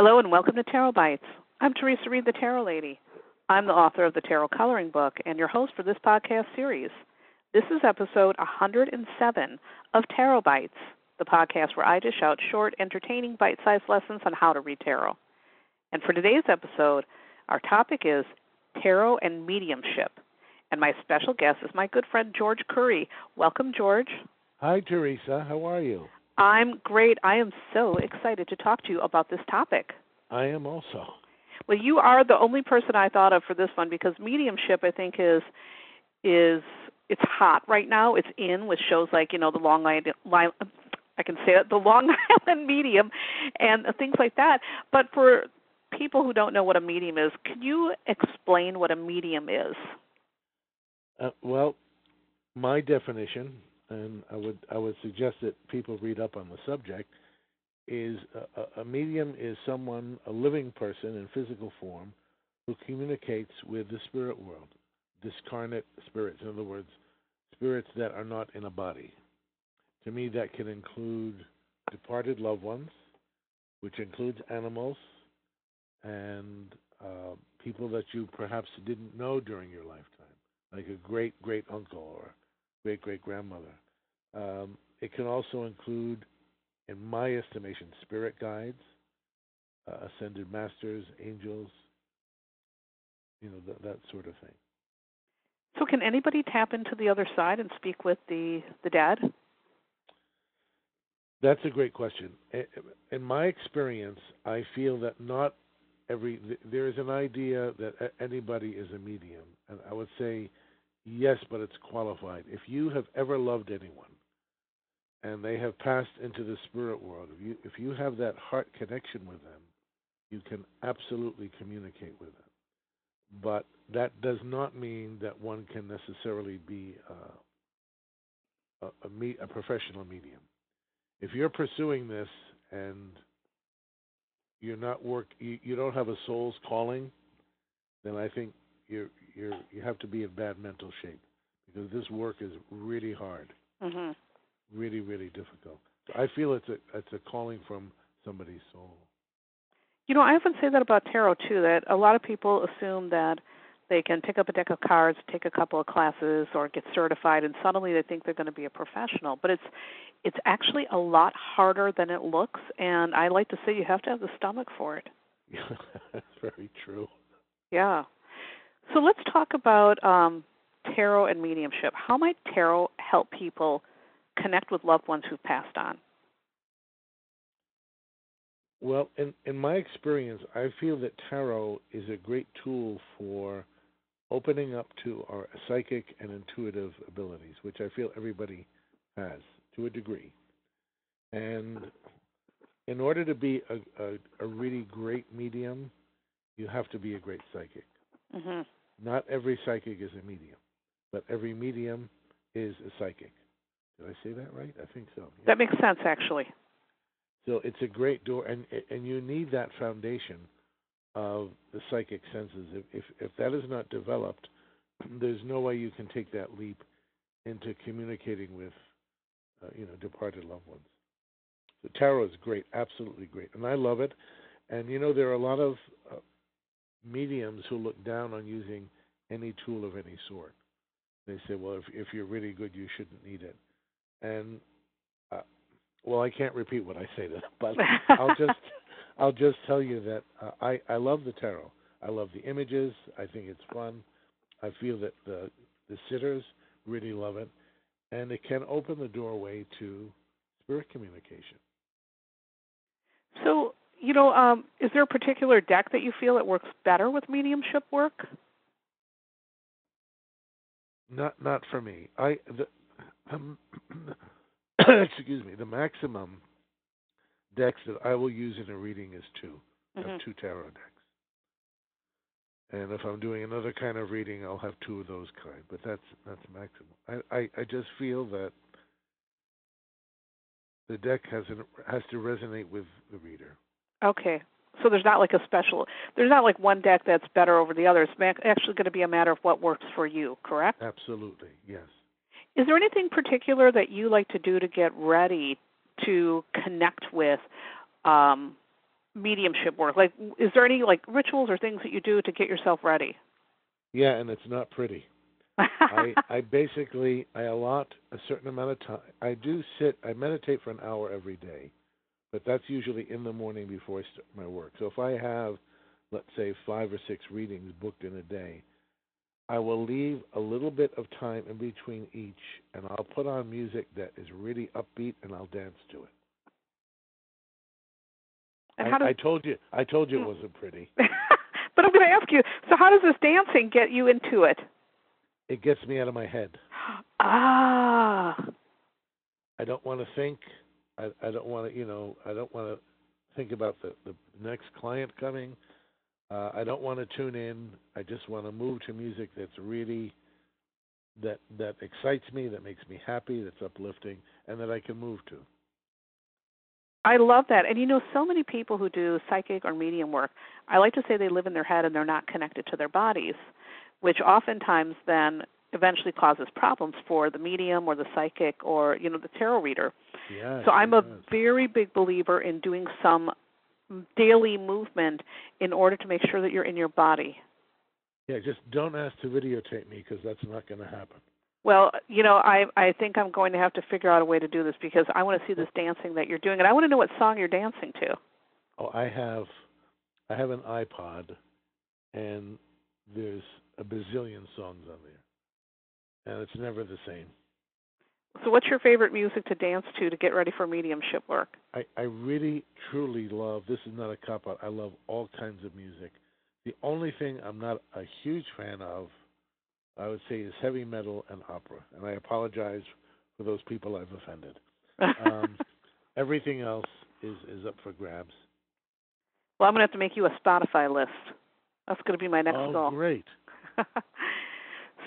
Hello and welcome to Tarot Bites. I'm Theresa Reed, the Tarot Lady. I'm the author of the Tarot Coloring Book and your host for this podcast series. This is episode 107 of Tarot Bites, the podcast where I dish out short, entertaining, bite sized lessons on how to read tarot. And for today's episode, our topic is tarot and mediumship. And my special guest is my good friend George Curry. Welcome, George. Hi, Theresa. How are you? I'm great. I am so excited to talk to you about this topic. I am also. Well, you are the only person I thought of for this one because mediumship, I think, is is it's hot right now. It's in with shows like you know the Long Island, I can say it, the Long Island Medium, and things like that. But for people who don't know what a medium is, can you explain what a medium is? Uh, well, my definition and I would I would suggest that people read up on the subject, is a, a medium is someone, a living person in physical form, who communicates with the spirit world, discarnate spirits. In other words, spirits that are not in a body. To me, that can include departed loved ones, which includes animals and uh, people that you perhaps didn't know during your lifetime, like a great great uncle or great great grandmother. Um, it can also include, in my estimation, spirit guides, uh, ascended masters, angels, you know, th- that sort of thing. So, can anybody tap into the other side and speak with the the dead? That's a great question. In my experience, I feel that not every there is an idea that anybody is a medium, and I would say Yes, but it's qualified. If you have ever loved anyone and they have passed into the spirit world, if you if you have that heart connection with them, you can absolutely communicate with them. But that does not mean that one can necessarily be uh, a, a, me, a professional medium. If you're pursuing this and you're not work, you, you don't have a soul's calling, then I think you're you're you have to be in bad mental shape because this work is really hard, mm-hmm. really really difficult. So I feel it's a it's a calling from somebody's soul. You know, I often say that about tarot too. That a lot of people assume that they can pick up a deck of cards, take a couple of classes, or get certified, and suddenly they think they're going to be a professional. But it's it's actually a lot harder than it looks, and I like to say you have to have the stomach for it. That's very true. Yeah. So let's talk about um, tarot and mediumship. How might tarot help people connect with loved ones who've passed on? Well, in in my experience, I feel that tarot is a great tool for opening up to our psychic and intuitive abilities, which I feel everybody has to a degree. And in order to be a, a, a really great medium, you have to be a great psychic. Mm-hmm. Not every psychic is a medium, but every medium is a psychic. Did I say that right? I think so. Yeah. That makes sense, actually. So it's a great door, and and you need that foundation of the psychic senses. If if, if that is not developed, there's no way you can take that leap into communicating with, uh, you know, departed loved ones. So tarot is great, absolutely great, and I love it. And you know, there are a lot of uh, mediums who look down on using any tool of any sort. They say, well, if if you're really good, you shouldn't need it. And uh, well, I can't repeat what I say to them, but I'll just I'll just tell you that uh, I I love the tarot. I love the images. I think it's fun. I feel that the the sitters really love it, and it can open the doorway to spirit communication. So, you know, um, is there a particular deck that you feel that works better with mediumship work? Not not for me. I the um, excuse me. The maximum decks that I will use in a reading is 2 mm-hmm. I have two tarot decks. And if I'm doing another kind of reading, I'll have two of those kind. But that's that's maximum. I I, I just feel that the deck has an, has to resonate with the reader. Okay. So there's not like a special. There's not like one deck that's better over the other. It's actually going to be a matter of what works for you. Correct? Absolutely. Yes. Is there anything particular that you like to do to get ready to connect with um, mediumship work? Like, is there any like rituals or things that you do to get yourself ready? Yeah, and it's not pretty. I I basically I allot a certain amount of time. I do sit. I meditate for an hour every day, but that's usually in the morning before I start my work. So if I have, let's say, five or six readings booked in a day, I will leave a little bit of time in between each, and I'll put on music that is really upbeat, and I'll dance to it. And I, how does I told you. I told you it Hmm. wasn't pretty. but I'm going to ask you. So, how does this dancing get you into it? It gets me out of my head. Ah, I don't want to think. I I don't want to you know I don't want to think about the the next client coming. Uh, I don't want to tune in. I just want to move to music that's really that that excites me, that makes me happy, that's uplifting, and that I can move to. I love that. And you know, so many people who do psychic or medium work, I like to say they live in their head and they're not connected to their bodies, which oftentimes then eventually causes problems for the medium or the psychic or you know the tarot reader. Yeah. So I'm a yes. very big believer in doing some daily movement in order to make sure that you're in your body. yeah. Just don't ask to videotape me because that's not going to happen. Well, you know, I I think I'm going to have to figure out a way to do this because I want to see this dancing that you're doing and I want to know what song you're dancing to. Oh, I have, I have an iPod, and there's a bazillion songs on there, and it's never the same. So what's your favorite music to dance to to get ready for mediumship work? I, I really truly love this is not a cop out. I love all kinds of music. The only thing I'm not a huge fan of, I would say, is heavy metal and opera. And I apologize for those people I've offended. Um, everything else is, is up for grabs. well, I'm going to have to make you a Spotify list. That's going to be my next oh, goal. great.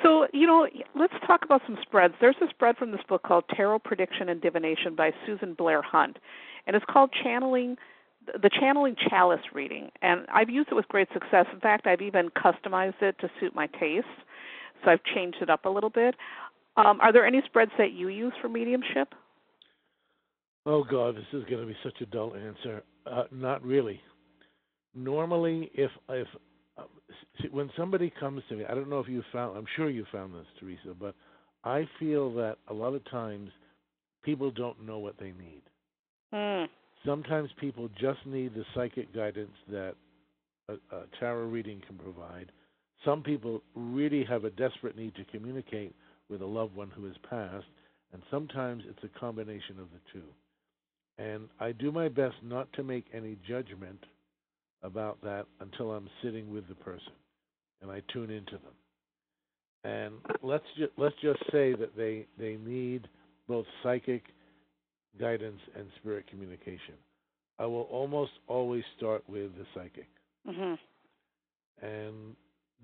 so, you know, let's talk about some spreads. There's a spread from this book called Tarot Prediction and Divination by Susyn Blair Hunt, and it's called Channeling the Channeling Chalice reading. And I've used it with great success. In fact, I've even customized it to suit my taste. So I've changed it up a little bit. Um, are there any spreads that you use for mediumship? Oh God, this is going to be such a dull answer. Uh, not really. Normally, if if see, when somebody comes to me, I don't know if you found. I'm sure you found this, Theresa, but I feel that a lot of times people don't know what they need. Mm. Sometimes people just need the psychic guidance that a, a tarot reading can provide. Some people really have a desperate need to communicate with a loved one who has passed, and sometimes it's a combination of the two. And I do my best not to make any judgment about that until I'm sitting with the person and I tune into them. And let's just let's just say that they they need both psychic guidance and spirit communication. I will almost always start with the psychic Mhm. and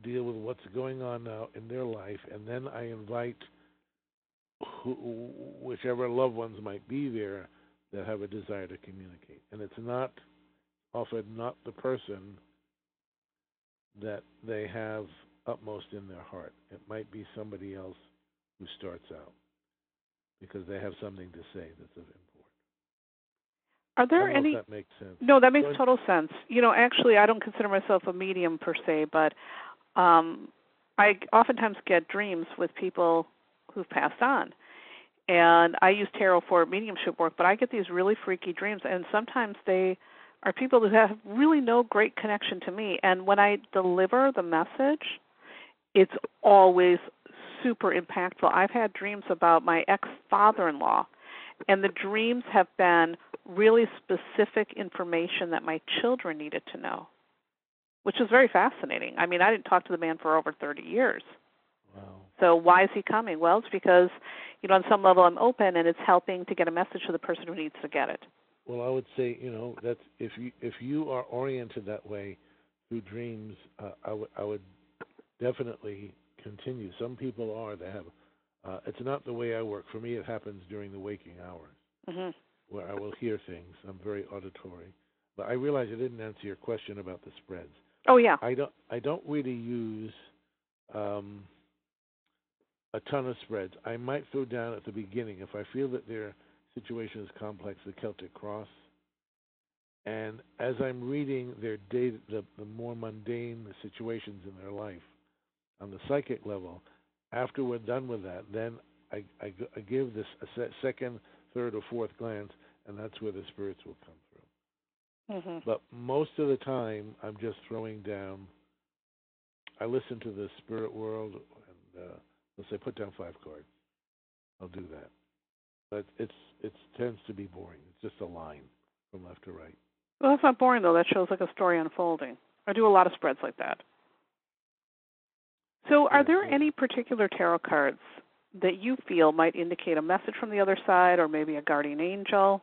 deal with what's going on now in their life, and then I invite who, whichever loved ones might be there that have a desire to communicate. And it's not often not the person that they have utmost in their heart. It might be somebody else who starts out because they have something to say that's of import. Are I there any if that makes sense. No, that makes total sense. You know, actually, I don't consider myself a medium per se, but um, I oftentimes get dreams with people who've passed on, and I use tarot for mediumship work. But I get these really freaky dreams, and sometimes they are people who have really no great connection to me. And when I deliver the message, it's always super impactful. I've had dreams about my ex father-in-law, and the dreams have been really specific information that my children needed to know, which is very fascinating. I mean, I didn't talk to the man for over 30 years. Wow. So why is he coming? Well, it's because, you know, on some level I'm open and it's helping to get a message to the person who needs to get it. Well, I would say, you know, that if you if you are oriented that way through dreams, uh, I would I would definitely continue. Some people are. They have. Uh, it's not the way I work. For me, it happens during the waking hours Mhm. where I will hear things. I'm very auditory. But I realize I didn't answer your question about the spreads. Oh yeah. I don't I don't really use um, a ton of spreads. I might throw down at the beginning if I feel that their situation is complex, the Celtic cross, And as I'm reading their day, the, the more mundane situations in their life on the psychic level, after we're done with that, then I, I, I give this a second, third, or fourth glance, and that's where the spirits will come through. Mm-hmm. But most of the time, I'm just throwing down. I listen to the spirit world, and uh, let's say put down five cards. I'll do that. But it's it tends to be boring. It's just a line from left to right. Well, that's not boring though. That shows like a story unfolding. I do a lot of spreads like that. So, are there any particular tarot cards that you feel might indicate a message from the other side, or maybe a guardian angel?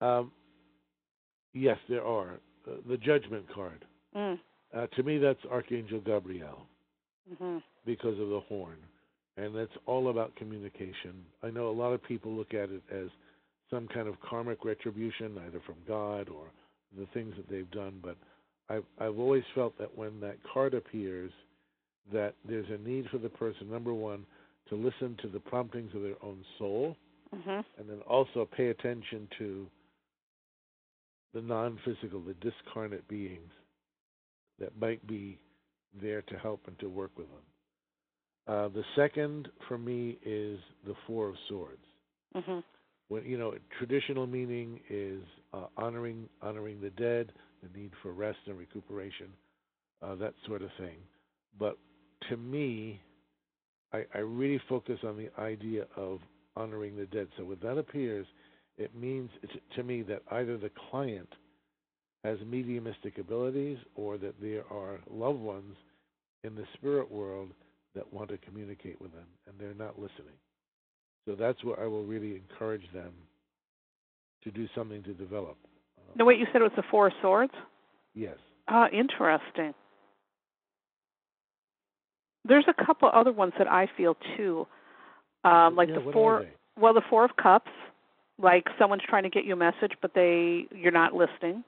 Um, yes, there are. Uh, the Judgment card. Mm. Uh, to me, that's Archangel Gabriel hmm because of the horn, and that's all about communication. I know a lot of people look at it as some kind of karmic retribution, either from God or the things that they've done. But I've I've always felt that when that card appears, that there's a need for the person number one to listen to the promptings of their own soul, hmm and then also pay attention to the non-physical, the discarnate beings that might be there to help and to work with them. Uh, the second for me is the Four of Swords. hmm When you know, traditional meaning is uh, honoring honoring the dead, the need for rest and recuperation, uh, that sort of thing. But to me, I, I really focus on the idea of honoring the dead. So when that appears, it means to me that either the client has mediumistic abilities or that there are loved ones in the spirit world that want to communicate with them and they're not listening. So that's where I will really encourage them to do something to develop. Uh, No, wait. You said it was the Four of Swords. yes. Ah, interesting. There's a couple other ones that I feel too, um, like Yeah, the four. Well, the Four of Cups, like someone's trying to get you a message, but they you're not listening.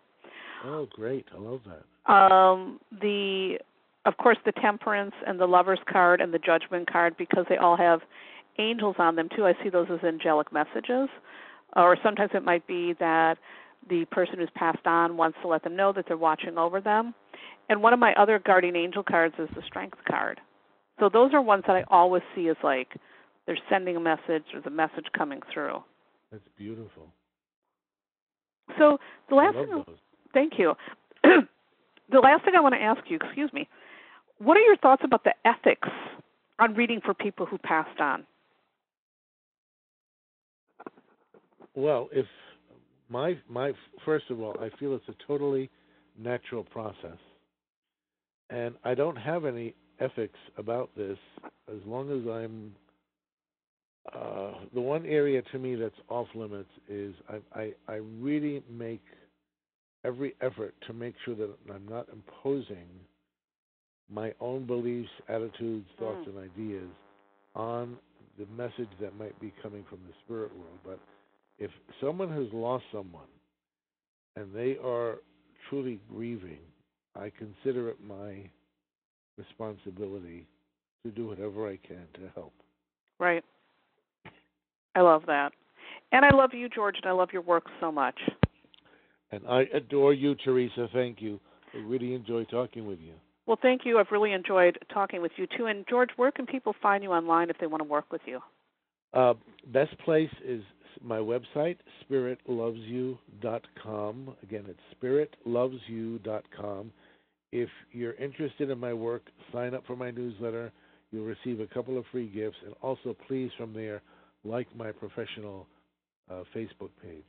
Oh, great! I love that. Um, the, of course, the Temperance and the Lovers card and the Judgment card because they all have angels on them too. I see those as angelic messages, or sometimes it might be that the person who's passed on wants to let them know that they're watching over them. And one of my other guardian angel cards is the Strength card. So those are ones that I always see as like they're sending a message. or the message coming through. That's beautiful. So the last thing those. Thank you. the last thing I want to ask you, excuse me, what are your thoughts about the ethics on reading for people who passed on? Well, if my my first of all, I feel it's a totally natural process, and I don't have any ethics about this as long as I'm. Uh, the one area to me that's off limits is I, I I really make every effort to make sure that I'm not imposing my own beliefs, attitudes, thoughts, Mm. and ideas on the message that might be coming from the spirit world. But if someone has lost someone and they are truly grieving, I consider it my responsibility to do whatever I can to help. Right. I love that. And I love you, George, and I love your work so much. And I adore you, Theresa. Thank you. I really enjoy talking with you. Well, thank you. I've really enjoyed talking with you too. And George, where can people find you online if they want to work with you? Uh, best place is my website, spiritlovesyou.com. Again, it's spiritlovesyou.com. If you're interested in my work, sign up for my newsletter. You'll receive a couple of free gifts, and also please from there like my professional uh, Facebook page.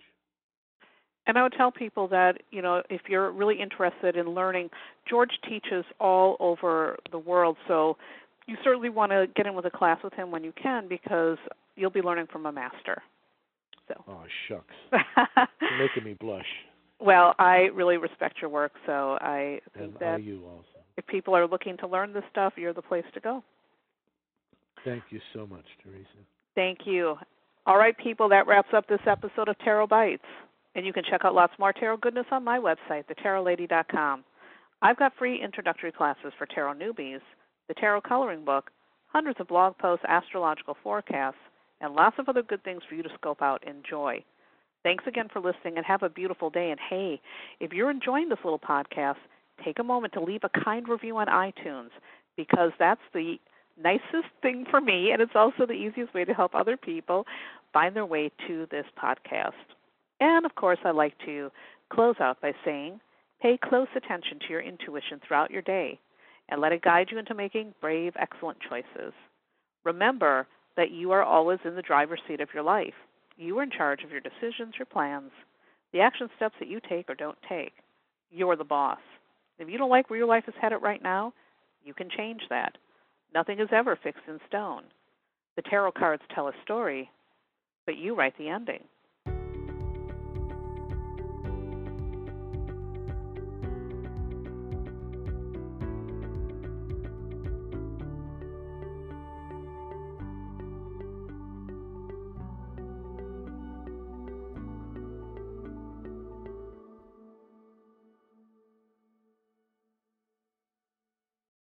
And I would tell people that, you know, if you're really interested in learning, George teaches all over the world. So you certainly want to get in with a class with him when you can because you'll be learning from a master. So Oh shucks, you're making me blush, well, I really respect your work, so I think and that you also. if people are looking to learn this stuff, you're the place to go. Thank you so much, Theresa. Thank you. All right, people, that wraps up this episode of Tarot Bites. And you can check out lots more tarot goodness on my website, thetarotlady.com. I've got free introductory classes for tarot newbies, the tarot coloring book, hundreds of blog posts, astrological forecasts, and lots of other good things for you to scope out and enjoy. Thanks again for listening and have a beautiful day. And hey, if you're enjoying this little podcast, take a moment to leave a kind review on iTunes because that's the nicest thing for me and it's also the easiest way to help other people find their way to this podcast. And of course, I like to close out by saying pay close attention to your intuition throughout your day and let it guide you into making brave, excellent choices. Remember that you are always in the driver's seat of your life. You are in charge of your decisions, your plans, the action steps that you take or don't take. You're the boss. If you don't like where your life is headed right now, you can change that. Nothing is ever fixed in stone. The tarot cards tell a story, but you write the ending.